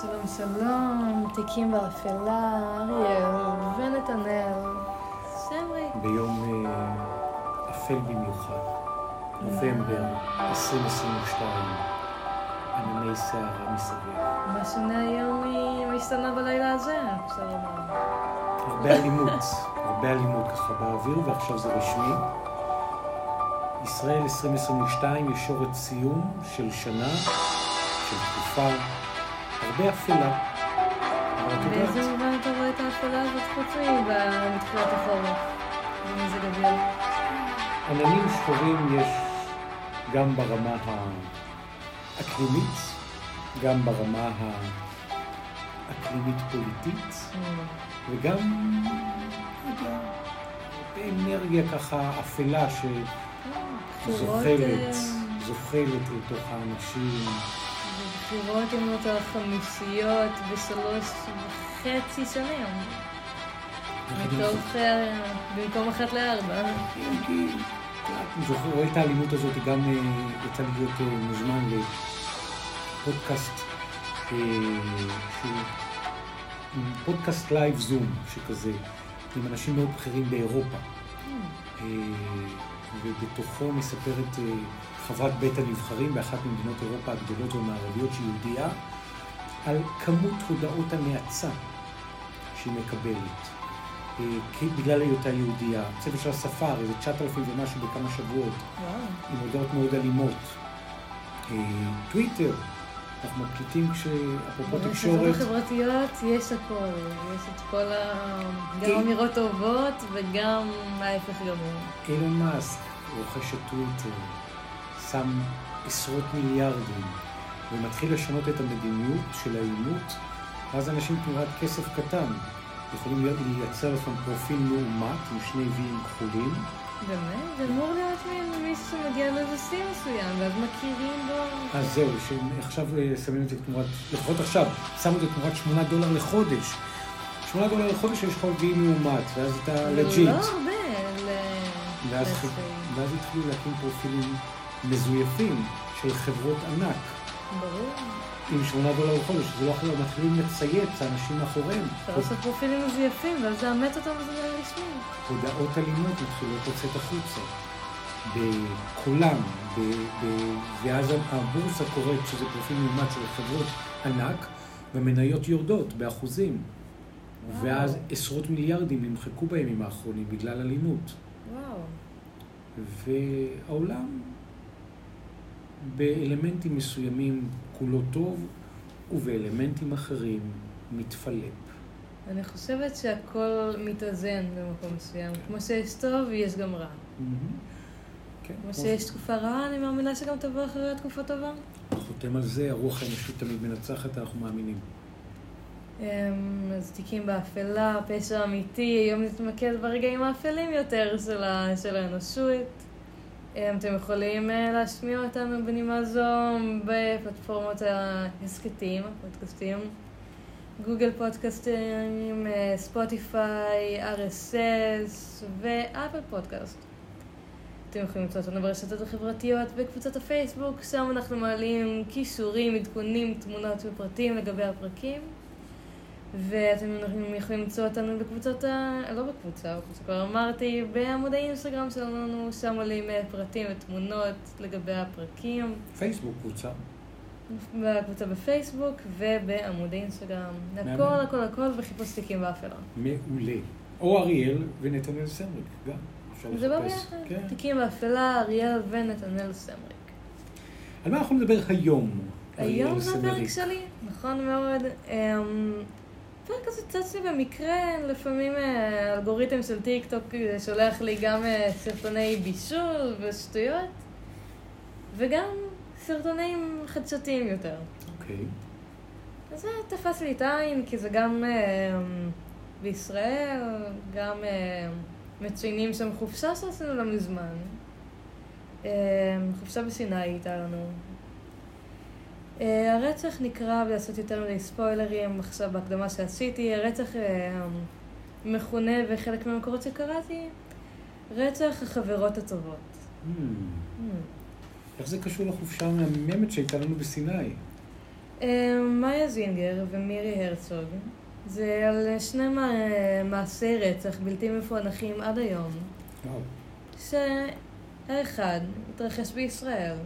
שלום שלום, תיקים באפלה, אריאל ונתנאל, סמרי. ביום אה, אפל במיוחד, נובמבר 2022, ענני שערה מסביב. מה שונה היום משתנה בלילה הזה, אפשר לומר. הרבה אלימות, הרבה אלימות ככה באוויר, ועכשיו זה רשמי. ישראל 2022 ישורת סיום של שנה, של תקופה, הרבה אפלה. באיזה מובן אתה רואה את האפלה הזאת חוץ מתחילת החורף? במזג אוויר. עננים שחורים יש גם ברמה האקלימית, גם ברמה האקלימית-פוליטית, וגם, לא יודע, באנרגיה ככה אפלה שזוחלת, אה, זוחלת לתוך האנשים. בחירות עם אותה חמישיות בשלוש וחצי שנים. מתוך, במקום אחת לארבע. כן, כי, אני זוכר, רואה את האלימות הזאת, גם אה, יצא לי להיות אה, מוזמן לפודקאסט, אה, שהוא פודקאסט live Zoom, שכזה, עם אנשים מאוד בכירים באירופה. אה, ובתוכו מספרת חברת בית הנבחרים באחת ממדינות אירופה הגדולות והמערביות שהיא יהודייה, על כמות הודעות הנאצה שהיא מקבלת. אה, בגלל היותה יהודייה. צוות של הספר, איזה 9,000 ומשהו בכמה שבועות, וואו. עם הודעות מאוד אלימות. אה, טוויטר, אנחנו מקליטים כשאפרופו ברשתות תקשורת, החברתיות יש הכל, יש את כל ה... גם. אמירות טובות וגם ההפך גמור. אילון מאסק רוכש את טוויטר, שם עשרות מיליארדים, ומתחיל לשנות את המדיניות של העימות, ואז אנשים תמורת כסף קטן יכולים לייצר לעצמם פרופיל מאומת עם שני ויים כחולים, באמת? זה אמור להיות מין מישהו שמגיע שיא מסוים, ואז מכירים בו. אז זהו, שעכשיו אה, שמים את זה תמורת, לפחות עכשיו, שמו את זה תמורת 8 דולר לחודש. 8 דולר לחודש יש לך וי מאומת, ואז אתה legit. לא הרבה ל... ואז התחילו להקים פרופילים מזויפים של חברות ענק. ברור. עם 8 דולר לחודש, זה לא אחר, מתחילים לצייץ האנשים מאחוריהם. אפשר לעשות פרופילים מזויפים, ואז לאמת אותם וזה נראה רשמי. הודעות אלימות מתחילות לצאת החוצה. בקולם, ב, ב, ואז הבורסה קוראת שזה פרופיל מאומץ של חברות ענק, והמניות יורדות באחוזים. וואו. ואז עשרות מיליארדים נמחקו בימים האחרונים בגלל אלימות. וואו. והעולם באלמנטים מסוימים כולו טוב, ובאלמנטים אחרים מתפלפ. אני חושבת שהכל מתאזן במקום מסוים. כמו שיש טוב, יש גם רע. כן, כמו שיש תקופה רעה, אני מאמינה שגם תבוא אחריה תקופה טובה. חותם על זה, הרוח האנושית תמיד מנצחת, אנחנו מאמינים. אמ, אז תיקים באפלה, פשע אמיתי, היום נתמקד ברגעים האפלים יותר של האנושות. אתם יכולים אה, להשמיע אותנו בנימה זו בפלטפורמות ההסכתים, הפודקאסטים, גוגל פודקאסטים, אה, ספוטיפיי, RSS ואפל פודקאסט. אתם יכולים למצוא אותנו ברשתות החברתיות, בקבוצת הפייסבוק, שם אנחנו מעלים כישורים, עדכונים, תמונות ופרטים לגבי הפרקים. ואתם יכולים למצוא אותנו בקבוצות ה... לא בקבוצה, בקבוצה כבר אמרתי, בעמודי אינסטגרם שלנו, שם עולים אה, פרטים ותמונות לגבי הפרקים, פייסבוק קבוצה. בקבוצה בפייסבוק ובעמודי אינסטגרם. מהמם. הכל הכל הכל בחיפוש תיקים באפלה. מעולה. או אריאל ונתנאל סמריק, גם. זה לחפש. ביחד. כן. תיקים באפלה, אריאל ונתנאל סמריק. על מה אנחנו נדבר היום? היום זה הפרק? שלי, נכון מאוד. אמ, הפרק הזה צץ לי במקרה, לפעמים אה, האלגוריתם של טיק טוק אה, שולח לי גם אה, סרטוני בישול ושטויות, וגם סרטונים חדשתיים יותר. אוקיי. אז זה תפס לי את העין, כי זה גם אה, בישראל, גם אה, מציינים שם חופשה שעשינו לא מזמן. אה, חופשה בסיני הייתה לנו. אה, הרצח נקרא, ולעשות יותר מדי ספוילרים עכשיו בהקדמה שעשיתי, הרצח אה, מכונה בחלק מהמקורות שקראתי, רצח החברות הטובות. Hmm. Hmm. איך זה קשור לחופשה המהממת שהייתה לנו בסיני? אה, מאיה זינגר ומירי הרצוג זה על שני מע- מעשי רצח בלתי מפוענחים עד היום, וואו. שהאחד התרחש בישראל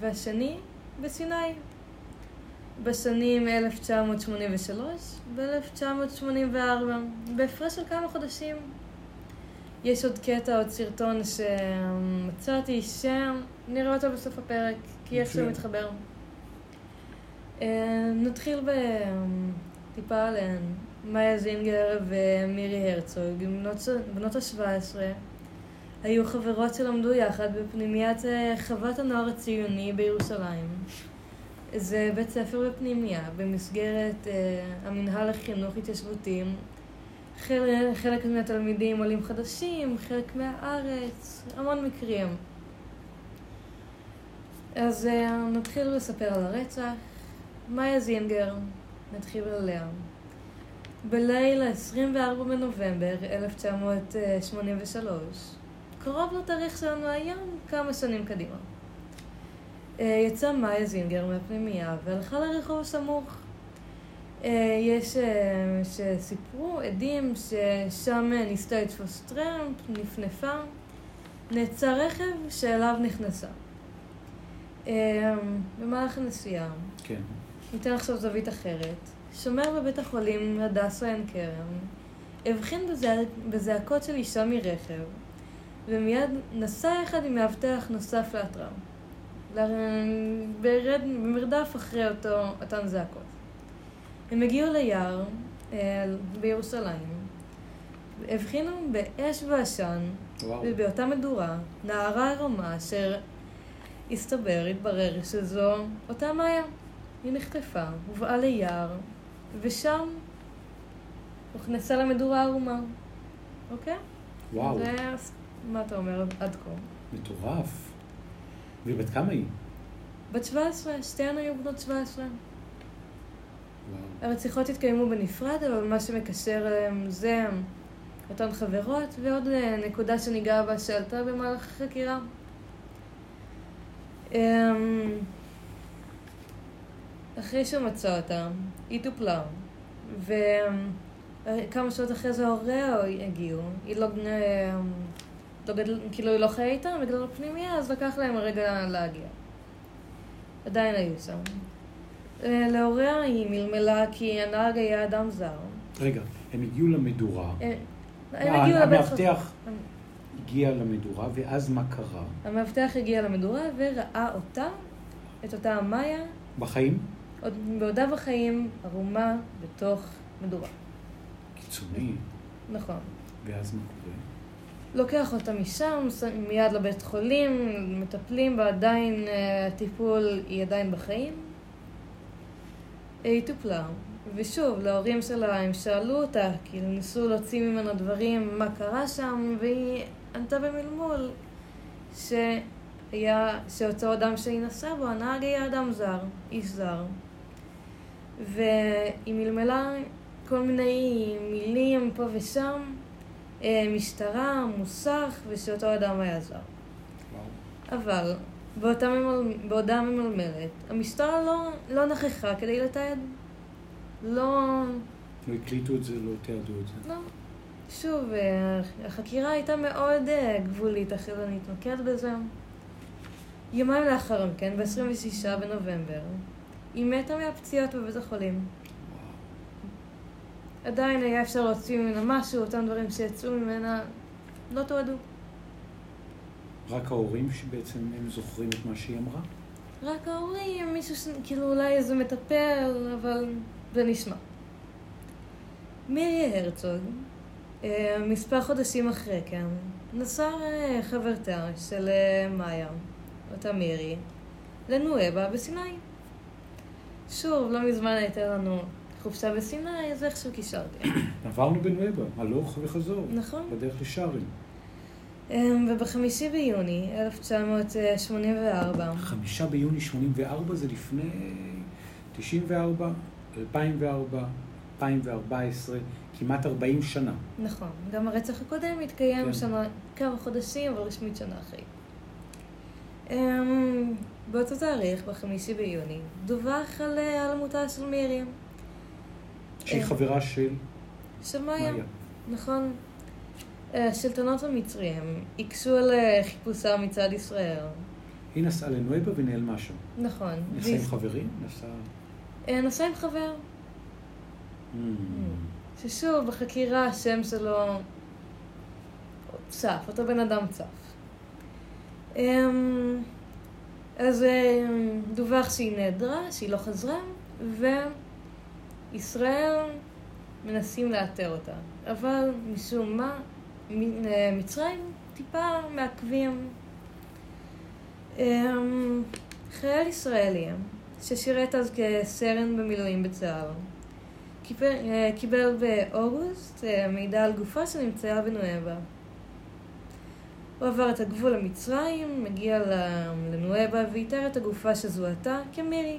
והשני בסיני בשנים 1983 ו-1984, בהפרש של כמה חודשים. יש עוד קטע, עוד סרטון שמצאתי שנראה אותו בסוף הפרק, כי איך שהוא. מתחבר. אה, נתחיל ב... טיפה עליהן. מאיה זינגר ומירי הרצוג, בנות, בנות ה-17, היו חברות שלמדו יחד בפנימיית אה, חוות הנוער הציוני בירושלים. זה בית ספר בפנימייה, במסגרת אה, המינהל לחינוך התיישבותי. חלק, חלק מהתלמידים עולים חדשים, חלק מהארץ, המון מקרים. אז אה, נתחיל לספר על הרצח. מאיה זינגר, נתחיל עליה. בליל ה-24 בנובמבר 1983, קרוב לתאריך שלנו היום, כמה שנים קדימה. אה, יצאה מאיה זינגר מהפנימייה והלכה לרחוב הסמוך. אה, יש אה, שסיפרו, עדים, ששם ניסתה לתפוס טרמפ, נפנפה, נעצר רכב שאליו נכנסה. במהלך הנסיעה, כן. ניתן עכשיו זווית אחרת. שומר בבית החולים הדסה עין כרם הבחין בזע... בזעקות של אישה מרכב, ומיד נסע יחד עם מאבטח נוסף לאתרם. ברד... במרדף אחרי אותו... אותן זעקות. הם הגיעו ליער אה, בירושלים, הבחינו באש ועשן. ובאותה מדורה נערה ערומה אשר הסתבר, התברר שזו אותה מאיה. היא נחטפה, הובאה ליער, ושם הוכנסה למדורה ערומה. אוקיי? וואו. זה מה אתה אומר עד כה. מטורף. ובת כמה היא? בת 17, שתיהן היו בנות 17. וואו. הרציחות התקיימו בנפרד, אבל מה שמקשר אליהם זה אותן חברות, ועוד אה, נקודה שניגע בה שעלתה במהלך החקירה. אמ, אחרי שהוא מצא אותה, היא טופלה, וכמה שעות אחרי זה הוריה הגיעו, היא לא, אה, לא גדל, כאילו היא לא חיה איתם בגלל הפנימייה, אז לקח להם רגע להגיע. עדיין היו שם. אה, להוריה היא מלמלה כי הנהג היה אדם זר. רגע, הם הגיעו למדורה. אה, הם אה, הגיעו לבית המאבטח הגיע למדורה, ואז מה קרה? המאבטח הגיע למדורה וראה אותה, את אותה מאיה, בחיים? עוד בעודה בחיים, ערומה בתוך מדורה. קיצוני. נכון. ואז מה קורה? לוקח אותה משם, מיד לבית חולים, מטפלים בה, עדיין אה, הטיפול, היא עדיין בחיים. היא טופלה. ושוב, להורים שלה, הם שאלו אותה, כאילו ניסו להוציא ממנה דברים, מה קרה שם, והיא ענתה במלמול שהיה, שאותו אדם שהיא נסעה בו, הנהג היה אדם זר, איש זר. והיא מלמלה כל מיני מילים פה ושם, משטרה, מוסך, ושאותו אדם היה זר. אבל באותה ממל... בעודה ממלמלת, המשטרה לא, לא נכחה כדי לתעד. לא... לא הקליטו את זה, לא תיעדו את זה. לא. שוב, אה, החקירה הייתה מאוד אה, גבולית, אחרי זה נתמקד בזה. יומיים לאחר מכן, ב-26 בנובמבר, היא מתה מהפציעות בבית החולים. עדיין היה אפשר להוציא ממנה משהו, אותם דברים שיצאו ממנה לא תועדו. רק ההורים שבעצם הם זוכרים את מה שהיא אמרה? רק ההורים, מישהו ש... כאילו אולי איזה מטפל, אבל זה נשמע. מירי הרצוג, אה, מספר חודשים אחרי כן, נסעה אה, חברתה של אה, מאיה, אותה מירי, לנואבה בסיני. שוב, לא מזמן הייתה לנו חופשה בסיני, אז איכשהו קישרתי. עברנו בנואבה, הלוך וחזור. נכון. בדרך לשארים. אה, ובחמישי ביוני 1984, חמישה ביוני 84 זה לפני 94, 2004, 2014, כמעט 40 שנה. נכון, גם הרצח הקודם התקיים כן. שנה, כמה חודשים, אבל רשמית שנה אחרי. אמ, באותו תאריך, בחמישי ביוני, דווח על אה, היעלמותה של מרים. שהיא אה. חברה של של מאיה. נכון. אה, השלטונות המצריים הקשו על אה, חיפושה מצד ישראל. היא נסעה לנואבה ונעלמה שם. נכון. נסעה עם חברים? נסעה... אה, נסע עם חבר, Mm. ששוב, בחקירה השם שלו צף, אותו בן אדם צף. אמ, אז דווח שהיא נעדרה, שהיא לא חזרה, וישראל מנסים לאתר אותה. אבל משום מה, אה, מצרים טיפה מעכבים. אמ, חייל ישראלי ששירת אז כסרן במילואים בצה"ל. קיבל, אה, קיבל באוגוסט אה, מידע על גופה שנמצאה בנואבה. הוא עבר את הגבול למצרים, מגיע לנואבה ואיתר את הגופה שזוהתה כמירי.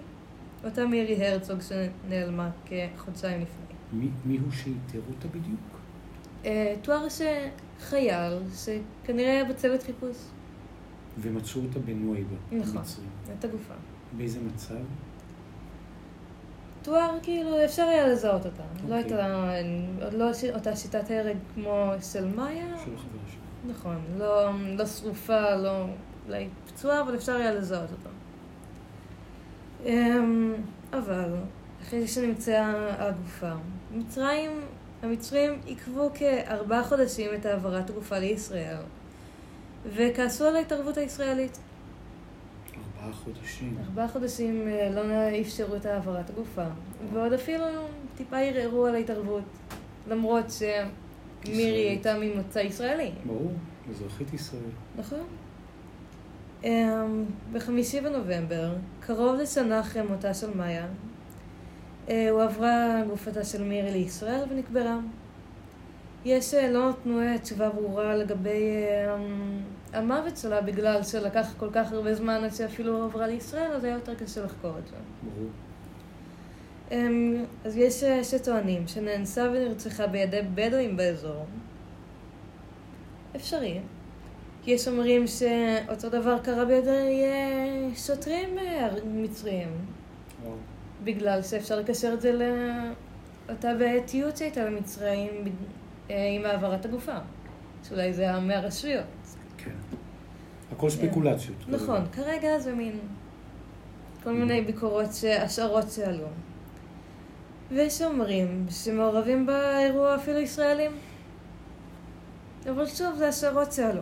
אותה מירי הרצוג שנעלמה כחודשיים לפני. מי, מי הוא שאיתר אותה בדיוק? אה, תואר שחייל, שכנראה היה בצוות חיפוש. ומצאו אותה בנואבה. נכון. את הגופה. באיזה מצב? תואר, כאילו, אפשר היה לזהות אותה. לא אוקיי. הייתה, עוד לא אותה שיטת הרג כמו של מאיה. של החברה שלה. נכון, לא, לא שרופה, לא אולי פצועה, אבל אפשר היה לזהות אותה. אמ, אבל, אחרי שנמצאה הגופה, מצרים, המצרים עיכבו כארבעה חודשים את העברת הגופה לישראל, וכעסו על ההתערבות הישראלית. ארבעה חודשים. ארבעה חודשים אה, לא אפשרו את העברת הגופה, ועוד אפילו טיפה ערערו על ההתערבות, למרות שמירי. הייתה ממוצא ישראלי. ברור, אזרחית ישראל. נכון. אמ, בחמישי בנובמבר, קרוב לשנה אחרי מותה של מאיה, אה, הועברה גופתה של מירי לישראל ונקברה. יש, אה, לא נתנו אה, תשובה ברורה לגבי אמ, המוות שלה בגלל שלקח כל כך הרבה זמן עד שאפילו עברה לישראל, אז היה יותר קשה לחקור את זה. ברור. אמ, אז יש שטוענים שנאנסה ונרצחה בידי בדואים באזור. אפשרי. כי יש אומרים שאותו דבר קרה בידי אה, שוטרים אה, מצריים, וואו. בגלל שאפשר לקשר את זה לאותה בעייתיות שהייתה למצרים ב- אה, עם העברת הגופה. שאולי זה היה מהרשויות. כן. הכל ספקולציות. נכון, כרגע זה מין כל מיני ביקורות, ש- השערות שעלו. ויש אומרים שמעורבים באירוע אפילו ישראלים. אבל שוב, זה השערות שעלו.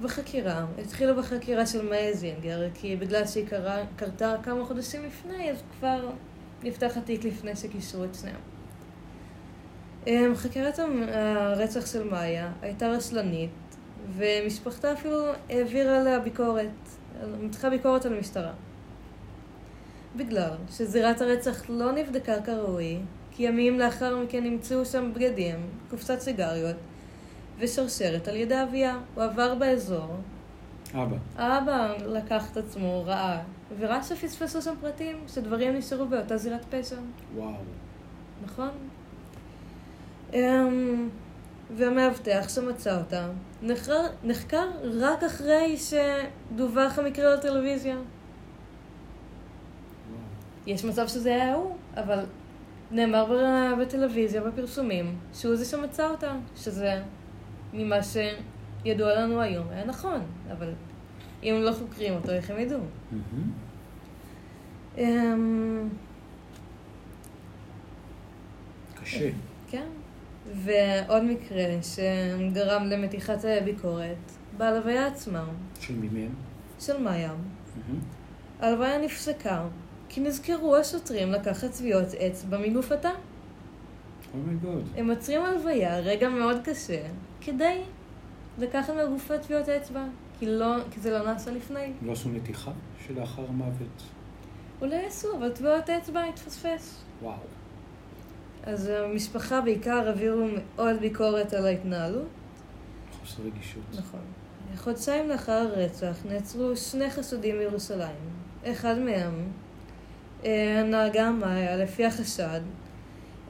בחקירה, התחילו בחקירה של מאיה זינגר, כי בגלל שהיא קרה, קרתה כמה חודשים לפני, אז כבר נפתח התיק לפני שקישרו את שניהם. אמ, חקירת הרצח של מאיה הייתה רשלנית, ומשפחתה אפילו העבירה עליה ביקורת, מתחה ביקורת על המשטרה. בגלל שזירת הרצח לא נבדקה כראוי, כי ימים לאחר מכן נמצאו שם בגדים, קופסת סיגריות ושרשרת על ידי אביה. הוא עבר באזור, אבא. האבא לקח את עצמו, ראה, וראה שפספסו שם פרטים, שדברים נשארו באותה זירת פשע, וואו. נכון? אמ, והמאבטח שמצא אותה נחקר, נחקר רק אחרי שדווח המקרה לטלוויזיה. יש מצב שזה היה הוא, אבל נאמר בטלוויזיה, בפרסומים, שהוא זה שמצא אותה, שזה ממה שידוע לנו היום היה נכון, אבל אם לא חוקרים אותו, איך הם ידעו? מהמם. אמ, קשה. כן. ועוד מקרה שגרם למתיחת ביקורת, בהלוויה עצמה, של מי מהם? של מאיה. מהמם. ההלוויה נפסקה, כי נזכרו השוטרים לקחת טביעות אצבע מגופתה. אומייגוד. הם עוצרים הלוויה, רגע מאוד קשה, כדי לקחת מהגופה טביעות אצבע, כי, לא, כי זה לא נעשה לפני. לא עשו נתיחה שלאחר המוות? אולי עשו, אבל טביעות אצבע התפספס. וואו. אז המשפחה בעיקר העבירו מאוד ביקורת על ההתנהלות. חוסר רגישות. נכון. חודשיים לאחר הרצח נעצרו שני חשודים בירושלים. אחד מהם, אה, הנהגה מאיה, לפי החשד,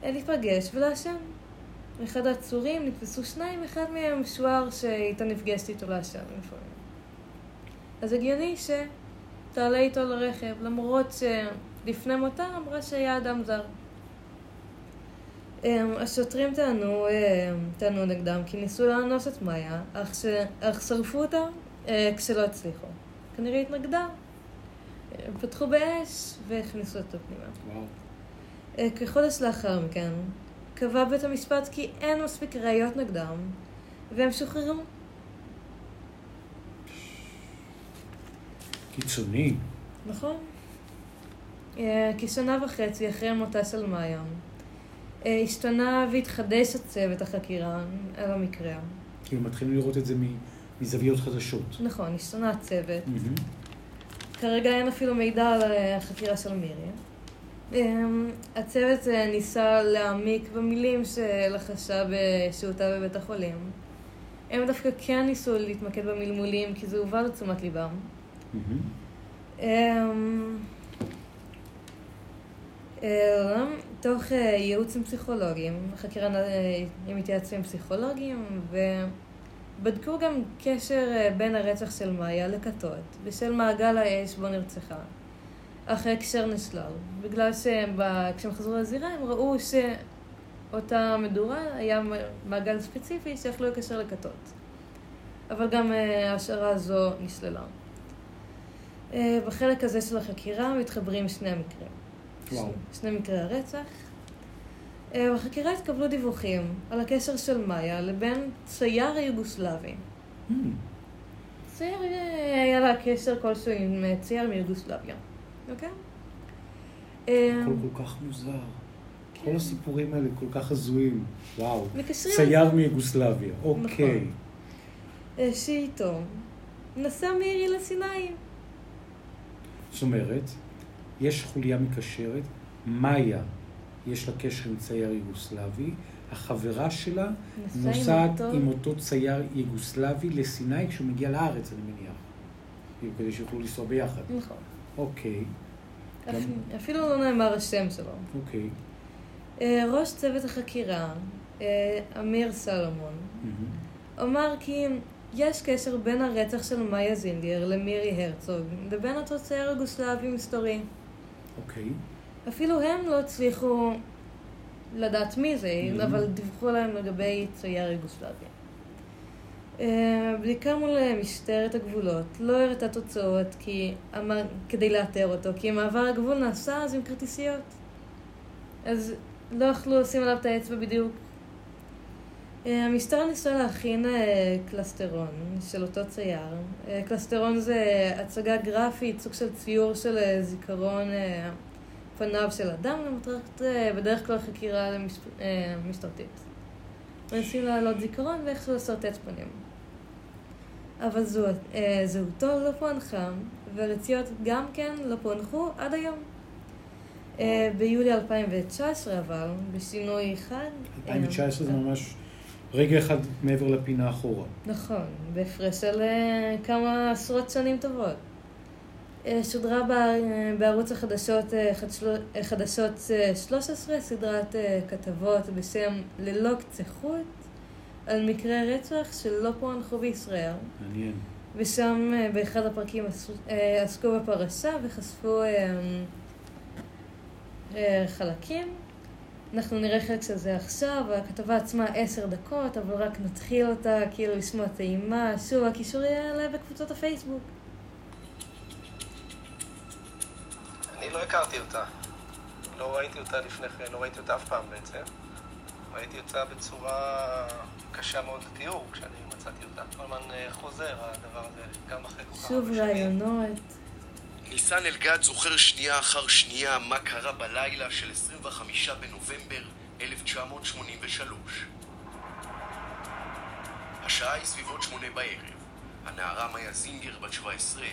אה, להיפגש ולעשן. אחד העצורים נתפסו שניים, אחד מהם שוער שהייתה נפגשת איתו לעשן לפעמים. אז הגיוני שתעלה איתו לרכב, למרות שלפני מותה אמרה שהיה אדם זר. אמ, השוטרים טענו, אמ, טענו נגדם כי ניסו לאנוס את מאיה, אך, ש... אך שרפו אותה אה, כשלא הצליחו. כנראה התנגדה. הם פתחו באש והכניסו אותו פנימה. וואו. אה, כחודש לאחר מכן, קבע בית המשפט כי אין מספיק ראיות נגדם, והם שוחררו. קיצוני. נכון. אה, כשנה וחצי אחרי מותה של מאיה, אה, השתנה והתחדש הצוות החקירה על המקרה. כאילו מתחילים לראות את זה מזוויות חדשות. נכון, השתנה הצוות. מהמם. כרגע אין אפילו מידע על אה, החקירה של מירי. אמ, הצוות אה, ניסה להעמיק במילים שלחשה בשהותה בבית החולים. הם דווקא כן ניסו להתמקד במלמולים כי זה הובא לתשומת ליבם. אמ, אה, תוך אה, ייעוץ עם פסיכולוגים, החקירה אה, הם התייעצו עם פסיכולוגים ובדקו גם קשר בין הרצח של מאיה לכתות בשל מעגל האש בו נרצחה. אך ההקשר נשלל, בגלל שכשהם חזרו לזירה הם ראו שאותה מדורה היה מעגל ספציפי שיכלו לקשר לכתות. אבל גם אה, ההשערה הזו נשללה. אה, בחלק הזה של החקירה מתחברים שני המקרים. וואו. שני מקרי הרצח. אה, בחקירה התקבלו דיווחים על הקשר של מאיה לבין צייר יוגוסלבי. מהמם. צייר, היה לה קשר כלשהו עם צייר מיוגוסלביה, אוקיי? הכל כל כך מוזר. כל הסיפורים האלה כל כך הזויים. וואו. מקשרים צייר מיוגוסלביה. אוקיי. נכון. אה, שאיתו נסע מירי לסיני. זאת אומרת, יש חוליה מקשרת, מאיה, יש לה קשר עם צייר יוגוסלבי, החברה שלה עם נוסעת אותו- עם אותו צייר יוגוסלבי לסיני כשהוא מגיע לארץ, אני מניח. כדי שיוכלו לנסוע ביחד. נכון. אוקיי, אפ- אפילו לא נאמר השם שלו. אוקיי. אה, ראש צוות החקירה, אה, אמיר סלומון. אמר כי יש קשר בין הרצח של מאיה זינגר למירי הרצוג לבין אותו צייר יוגוסלבי מסתורי. אוקיי. אפילו הם לא הצליחו לדעת מי זה, Mhm. אבל דיווחו להם לגבי צייר יוגוסלבי. אה, בדיקה מול אה, משטרת הגבולות לא הראתה תוצאות כי, אמר, כדי לאתר אותו, כי מעבר הגבול נעשה אז עם כרטיסיות. אז לא יכלו לשים עליו את האצבע בדיוק. אה, המשטרה ניסה להכין אה, קלסטרון של אותו צייר. אה, קלסטרון זה הצגה גרפית, סוג של ציור של אה, זיכרון אה, פניו של אדם למטרת אה, בדרך כלל חקירה אה, משטרתית. מנסים להעלות זיכרון ואיכשהו לשרטט פנים. אבל זו, אה, זהותו לא פוענחה, והרציות גם כן לא פוענחו עד היום. אה, ביולי 2019 אבל, בשינוי אחד... 2019 זה אה, ממש רגע אחד מעבר לפינה אחורה. נכון, בהפרש של אה, כמה עשרות שנים טובות. אה, שודרה אה, בערוץ החדשות חדשות אה, 13 סדרת כתבות בשם ללא קצה חוט על מקרי רצח שלא פוענחו בישראל. מעניין. ושם אה, באחד הפרקים אה, עסקו בפרשה וחשפו אה, חלקים. אנחנו נראה חלק של זה עכשיו, הכתבה עצמה עשר דקות, אבל רק נתחיל אותה, כאילו לשמוע טעימה. שוב, הקישור יעלה בקבוצות הפייסבוק. אני לא הכרתי אותה. לא ראיתי אותה לפני כן, לא ראיתי אותה אף פעם בעצם. ראיתי אותה בצורה קשה מאוד לתיאור כשאני מצאתי אותה. כל הזמן אה, חוזר הדבר הזה, גם אחרי כל כך שוב הרבה שנים. רעיונות. ניסן אלגד זוכר שנייה אחר שנייה מה קרה בלילה של 25 בנובמבר 1983. השעה היא סביבות שמונה בערב. הנערה מאיה זינגר, בת 17,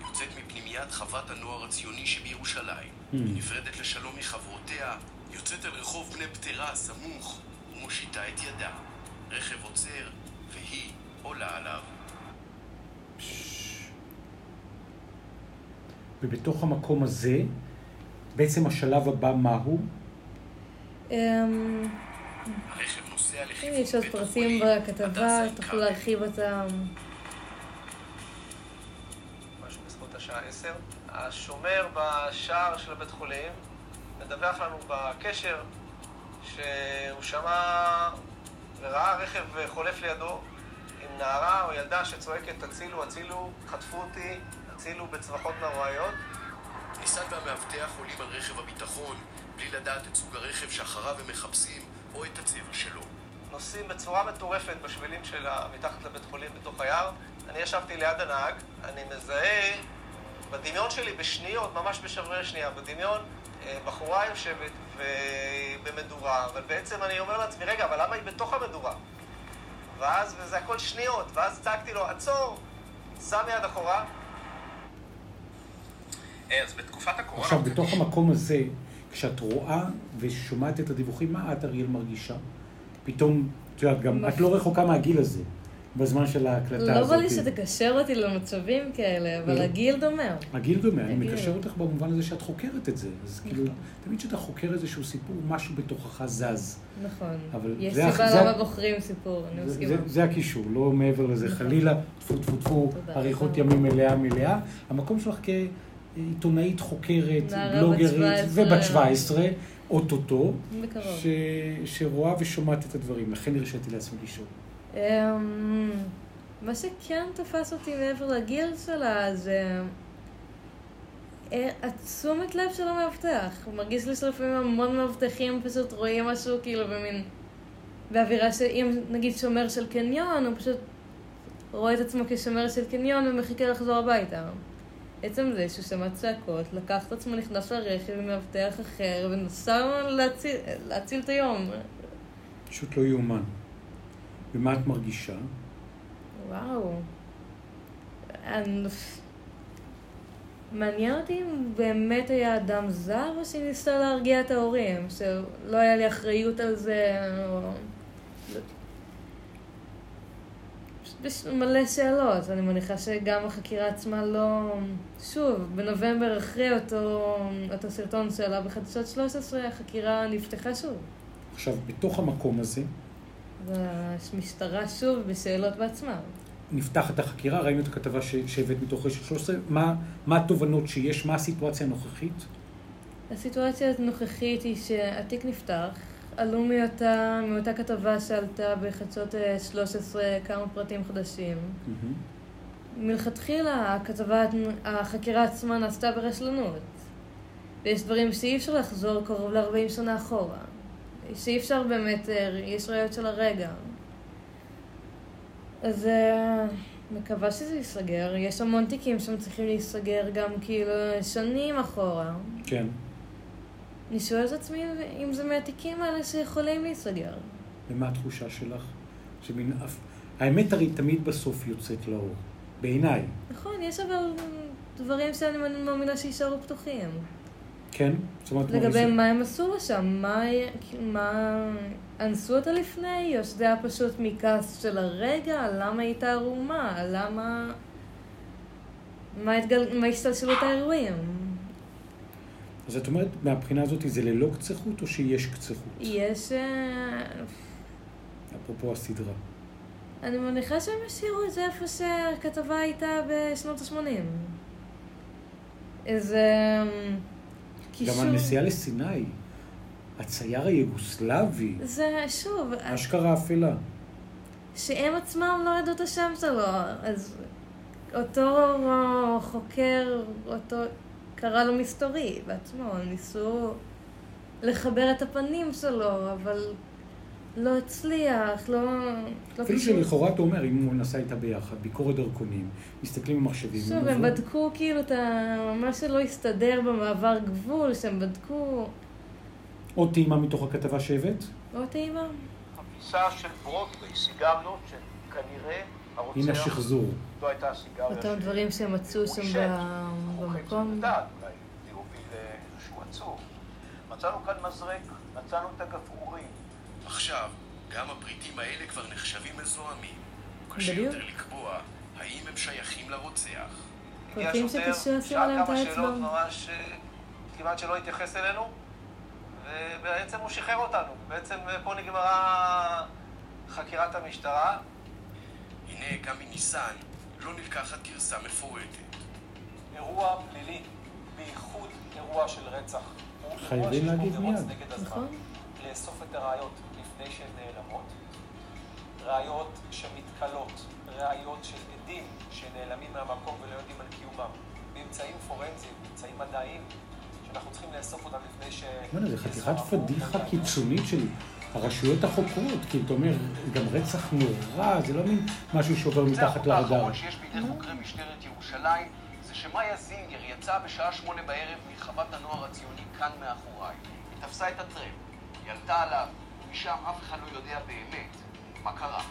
יוצאת מפנימיית חוות הנוער הציוני שבירושלים. היא נפרדת לשלום מחברותיה, יוצאת אל רחוב בני פטרה הסמוך ומושיטה את ידה. רכב עוצר, והיא עולה עליו. ובתוך המקום הזה, בעצם השלב הבא מהו? אמ, אם לכיוון יש עוד פרטים בכתבה, תוכלו. להרחיב אותם. בשעה עשר. השומר בשער של הבית חולים מדווח לנו בקשר שהוא שמע וראה רכב חולף לידו עם נערה או ילדה שצועקת הצילו, הצילו, חטפו אותי, הצילו בצרחות נוראיות. ניסן והמאבטח עולים על רכב הביטחון בלי לדעת את סוג הרכב שאחריו הם מחפשים או את הצבע שלו. נוסעים בצורה מטורפת בשבילים של מתחת לבית חולים בתוך היער. אני ישבתי ליד הנהג, אני מזהה בדמיון שלי בשניות, ממש בשברי שנייה, בדמיון בחורה יושבת במדורה, אבל בעצם אני אומר לעצמי, רגע, אבל למה היא בתוך המדורה? ואז, וזה הכל שניות, ואז צעקתי לו, עצור, שם יד אחורה. אה, אז בתקופת הקורונה... עכשיו, בתוך המקום הזה, כשאת רואה ושומעת את הדיווחים, מה את, אריאל, מרגישה? פתאום, את יודעת, גם את לא רחוקה מהגיל הזה. בזמן של ההקלטה הזאת. לא בא לי שתקשר אותי למצבים כאלה, אבל לא. הגיל דומה. הגיל דומה, אני מקשר אותך במובן הזה שאת חוקרת את זה. אז כאילו. תמיד כשאתה חוקר איזשהו סיפור, משהו בתוכך זז. נכון. יש סיבה למה בוחרים סיפור, אני מסכימה. זה הקישור, לא מעבר לזה. נכון. חלילה, טפו טפו טפו, אריכות ימים מלאה מלאה. המקום שלך כעיתונאית חוקרת, בלוגרית, ובת 17, אוטוטו, שרואה ושומעת את הדברים. לכן הרשיתי לעצמי לשאול. אמ, מה שכן תפס אותי מעבר לגיל שלה זה אה, התשומת לב של המאבטח. מרגיש לי שלפעמים המון מאבטחים פשוט רואים משהו כאילו במין... באווירה שאם נגיד שומר של קניון, הוא פשוט רואה את עצמו כשומר של קניון ומחכה לחזור הביתה. עצם זה שהוא שמע צעקות, לקח את עצמו, נכנס לרכב עם מאבטח אחר ונסע להציל, להציל את היום. פשוט לא יאומן. ומה את מרגישה? וואו. אני... מעניין אותי אם באמת היה אדם זר, או שהיא ניסתה להרגיע את ההורים, שלא היה לי אחריות על זה, או... יש מלא שאלות, אני מניחה שגם החקירה עצמה לא... שוב, בנובמבר אחרי אותו, אותו סרטון שעלה בחדשות 13, החקירה נפתחה שוב. עכשיו, בתוך המקום הזה, והמשטרה שוב בשאלות בעצמה. נפתחת החקירה, ראינו את הכתבה שהבאת מתוך רשת 13, מה, מה התובנות שיש, מה הסיטואציה הנוכחית? הסיטואציה הנוכחית היא שהתיק נפתח, עלו מאותה, מאותה כתבה שעלתה בחדשות 13 אה, כמה פרטים חדשים. Mm-hmm. מלכתחילה הכתבה, החקירה עצמה נעשתה ברשלנות. ויש דברים שאי אפשר לחזור קרוב ל-40 שנה אחורה. שאי אפשר באמת, אה, יש ראיות של הרגע. אז אה, מקווה שזה ייסגר. יש המון תיקים שהם צריכים להיסגר גם כאילו שנים אחורה. כן. אני שואלת את עצמי אם זה מהתיקים האלה שיכולים להיסגר. ומה התחושה שלך? שמין אף... האמת הרי תמיד בסוף יוצאת לאור. בעיניי. נכון, יש אבל דברים שאני מאמינה שיישארו פתוחים. כן? זאת אומרת, לגבי. מה הם עשו שם, מה, מה... אנסו אותה לפני, או שזה היה פשוט מכעס של הרגע, למה היא הייתה ערומה, למה... מה, התגל... מה השתלשלות האירועים? אז את אומרת, מהבחינה הזאת זה ללא קצה חוט, או שיש קצה חוט? יש... אה, אפרופו הסדרה. אני מניחה שהם השאירו את זה איפה שהכתבה הייתה בשנות ה-80. איזה... גם הנסיעה לסיני, הצייר היוגוסלבי. זה שוב... אשכרה אפלה. שהם עצמם לא ידעו את השם שלו, אז אותו חוקר, אותו קרא לו מסתורי בעצמו, ניסו לחבר את הפנים שלו, אבל לא הצליח, לא... לא אפילו שלכאורה אתה אומר, אם הוא נסע איתה ביחד, ביקורת דרכונים, מסתכלים במחשבים. שוב, הם בדקו כאילו את ה... מה שלא הסתדר במעבר גבול, שהם בדקו... עוד טעימה מתוך הכתבה שהבאת? עוד טעימה. הפיסה של ברודווי, סיגריות שכנראה הרוצח... הנה השחזור. לא הייתה סיגריה אותם דברים שהם מצאו שם במקום. מצאנו כאן מזרק, מצאנו את הגפרורים. עכשיו, גם הפריטים האלה כבר נחשבים מזוהמים. קשה יותר לקבוע האם הם שייכים לרוצח. פרטים שקשה לשים עליהם את האצבע. שאלות ממש אה, כמעט שלא התייחס אלינו, ובעצם הוא שחרר אותנו. בעצם אה, פה נגמרה חקירת המשטרה. הנה, גם מניסן לא נלקחת גרסה מפורטת. אירוע פלילי, בייחוד אירוע של רצח. חייבים מרוץ מיד. נכון. לאסוף את הראיות לפני שהן נעלמות, ראיות שמתכלות, ראיות של עדים שנעלמים מהמקום ולא יודעים על קיומם, באמצעים פורנזיים, באמצעים מדעיים, שאנחנו צריכים לאסוף אותם לפני ש... בוא'נה, זה חתיכת פדיחה. קיצונית של הרשויות החוקרות, כי אתה אומר, גם רצח נורא, זה לא מין משהו שעובר זה מתחת החוק לרדאר. האחרון שיש בידי חוקרי משטרת ירושלים, זה שמאיה זינגר יצאה בשעה שמונה בערב מחוות הנוער הציוני כאן מאחוריי. היא תפסה את הטרמפ, היא עלתה עליו, משם אף אחד לא יודע באמת מה קרה.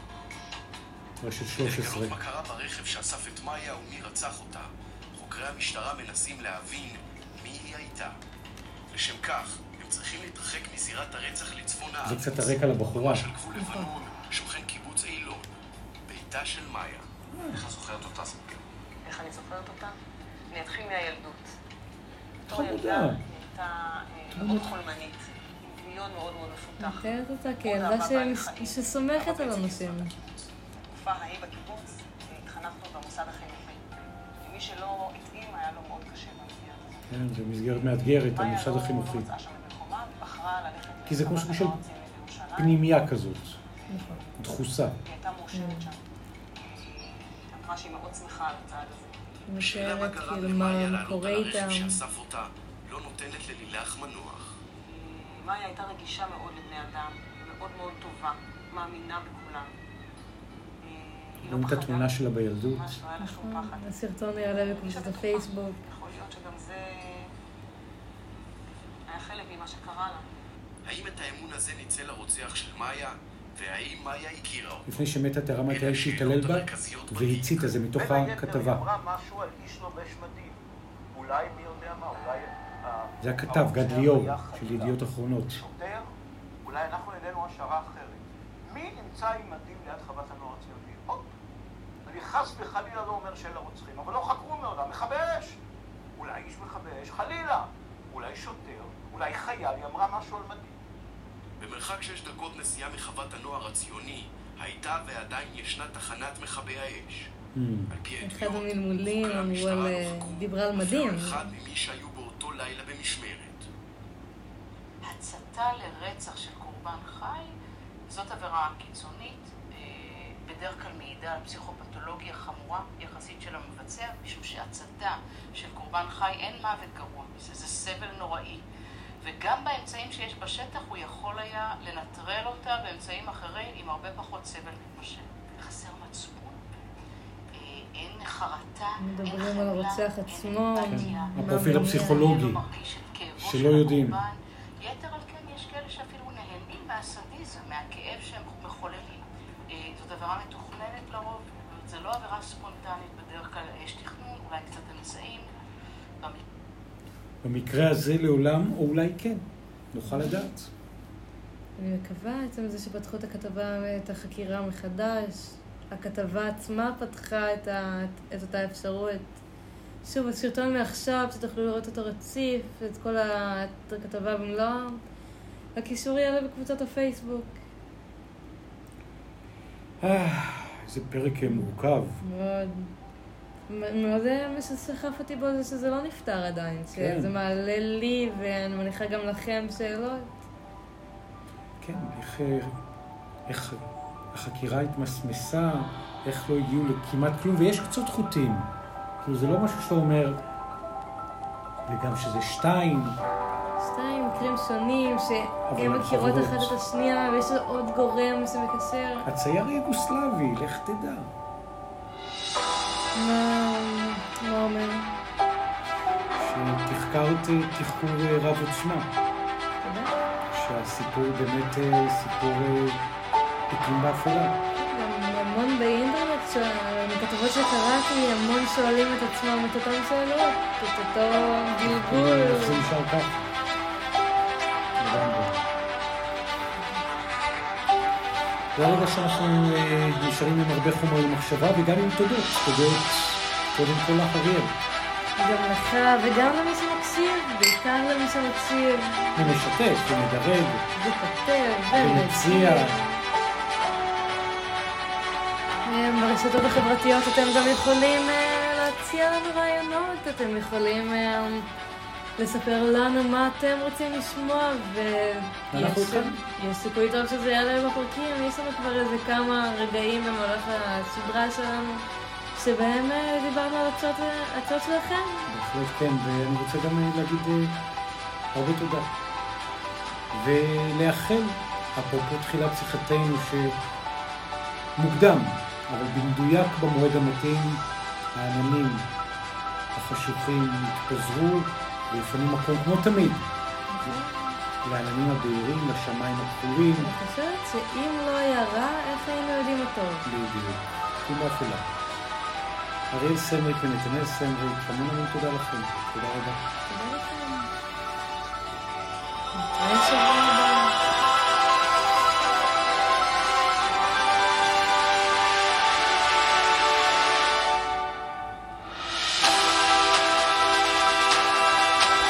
רשת כדי 13. לגלות מה קרה ברכב שאסף את מאיה ומי רצח אותה, חוקרי המשטרה מנסים להבין מי היא הייתה. לשם כך, הם צריכים להתרחק מזירת הרצח לצפון הארץ. זה קצת הרקע לבחורה. של גבול לבנון, שוכן קיבוץ אילון, ביתה של מאיה. איך את זוכרת אותה? איך אני זוכרת אותה? אני אתחיל מהילדות. בתור. ילדה היא הייתה אה, מאוד חולמנית, עם דמיון מאוד מאוד מפותח. מתארת אותה כילדה. שסומכת על אנשים. בתקופה ההיא בקיבוץ התחנכנו במוסד החינוכי. ומי שלא התאים היה לו מאוד קשה במסגרת הזאת. כן, זו מסגרת מאתגרת, המוסד החינוכי. שם כי זה כמו סוג של. פנימייה כזאת, נכון. דחוסה. היא הייתה מאושרת שם. היא אמרה שהיא מאוד שמחה על הצעד הזה. מתארת גרם כאילו מה קורה אותה, לא נותנת ללילך מנוח. מאיה הייתה רגישה מאוד לבני אדם, מאוד מאוד טובה, מאמינה בכולם. אה, היא לא רואים את פחדה, התמונה שלה בילדות. ממש לא היה לה שום נכון, פחד. הסרטון יעלה בקבוצת הפייסבוק. יכול להיות שגם זה היה חלק ממה שקרה לה. האם את האמון הזה ניצל הרוצח של מאיה? והאם מאיה הכירה אותו? לפני שמתה תרמה את האל שהתעלל בה, השאלות המרכזיות והצית את זה מתוך בין היתר הכתבה. היא אמרה משהו על איש לובש מדים. אולי, מי יודע מה, אולי... ה- זה הכתב, גד ליאור, של. ידיעות אחרונות. שוטר, אולי אנחנו העלינו השערה אחרת. מי נמצא עם מדים ליד חוות הנוער הציוני? עוד. אני חס וחלילה לא אומר שאלה רוצחים, אבל לא חקרו מעולם. מכבי אש. אולי איש מכבי אש, חלילה. אולי שוטר, אולי חייל, היא אמרה משהו על מדים. במרחק שש דקות נסיעה מחוות הנוער הציוני, הייתה ועדיין ישנה תחנת מכבי האש. Hmm. על פי אחד העדויות, המלמולים חוקרי אמרו המשטרה על... לא חקרו דיברה על מדים. אחד ממי שהיו הצתה לרצח של קורבן חי, זאת עבירה קיצונית, אה, בדרך כלל מעידה על פסיכופתולוגיה חמורה יחסית של המבצע, משום שהצתה של קורבן חי אין מוות גרוע, זה, זה סבל נוראי. וגם באמצעים שיש בשטח הוא יכול היה לנטרל אותה באמצעים אחרים עם הרבה פחות סבל מתמשך. חסר מצפון, אה, אין חרטה, אין מדברים חמלה, על הרוצח אין עצמו, הפרופיל הפסיכולוגי. לא שלא של יודעים. יתר על כן, יש כאלה שאפילו נהנים מהסדיזם, מהכאב שהם מחוללים. אה, זאת עבירה מתוכננת לרוב, זה לא עבירה ספונטנית, בדרך כלל יש תכנון, אולי קצת אמצעים. במ- במקרה הזה לעולם, או אולי כן, נוכל לדעת. אני מקווה עצם זה שפתחו את הכתבה, את החקירה מחדש. הכתבה עצמה פתחה את, ה, את אותה אפשרות. שוב, הסרטון מעכשיו, שתוכלו לראות אותו רציף, את כל הכתבה במלואה. הקישור יעלה בקבוצת הפייסבוק. אה, איזה פרק מאוד. מאוד. מ- מאוד אה, מה שסחף אותי בו זה שזה לא נפתר עדיין. כן. שזה מעלה לי, ואני מניחה גם לכם שאלות. כן, איך, אה, איך החקירה התמסמסה, איך לא הגיעו לכמעט כלום, ויש קצות חוטים. כאילו זה לא משהו שאתה אומר, וגם שזה שתיים, שתיים מקרים שונים, שהן הן מכירות. אחת את השנייה, ויש עוד גורם שמקשר. הצייר היוגוסלבי, לך תדע. מה מה אומר? שתחקרת אה, תחקור אה, רב עוצמה. שהסיפור באמת אה, סיפור אה, תיקים באפלה. המון באינטרנט, מכתבות שקראתי, המון שואלים את עצמם את אותן שאלות, את אותו גלגול. איך זה נשאר ככה? זה הרגע שאנחנו אה, נשארים עם הרבה חומר למחשבה וגם עם תודות. תודות קודם כל לך אריאל. גם לך וגם למי שמקשיב, בעיקר למי שמקשיב, ומשתף ומדרג וכותב ומציע. ומציע. ברשתות החברתיות אתם גם יכולים אה, להציע לנו רעיונות, אתם יכולים אה, לספר לנו מה אתם רוצים לשמוע, ויש סיכוי טוב שזה יעלה בפרקים, יש לנו כבר איזה כמה רגעים במהלך הסדרה שלנו, שבהם אה, דיברנו על הצעות הצעות שלכם. בהחלט כן, ואני רוצה גם אה, להגיד אה, הרבה תודה. ולאחל, אפרופו תחילת שיחתנו, שמוקדם, אבל במדויק במועד המתאים, העננים החשוכים יתפזרו ויפנו מקום כמו תמיד. לעננים הבהירים, לשמיים הכחולים. אני חושבת שאם לא היה רע, איך היינו יודעים אותו? בדיוק. תודה אפלה. אריאל סמריק ונתנאל סמריק, המון המון תודה לכם. תודה רבה. תודה לכם.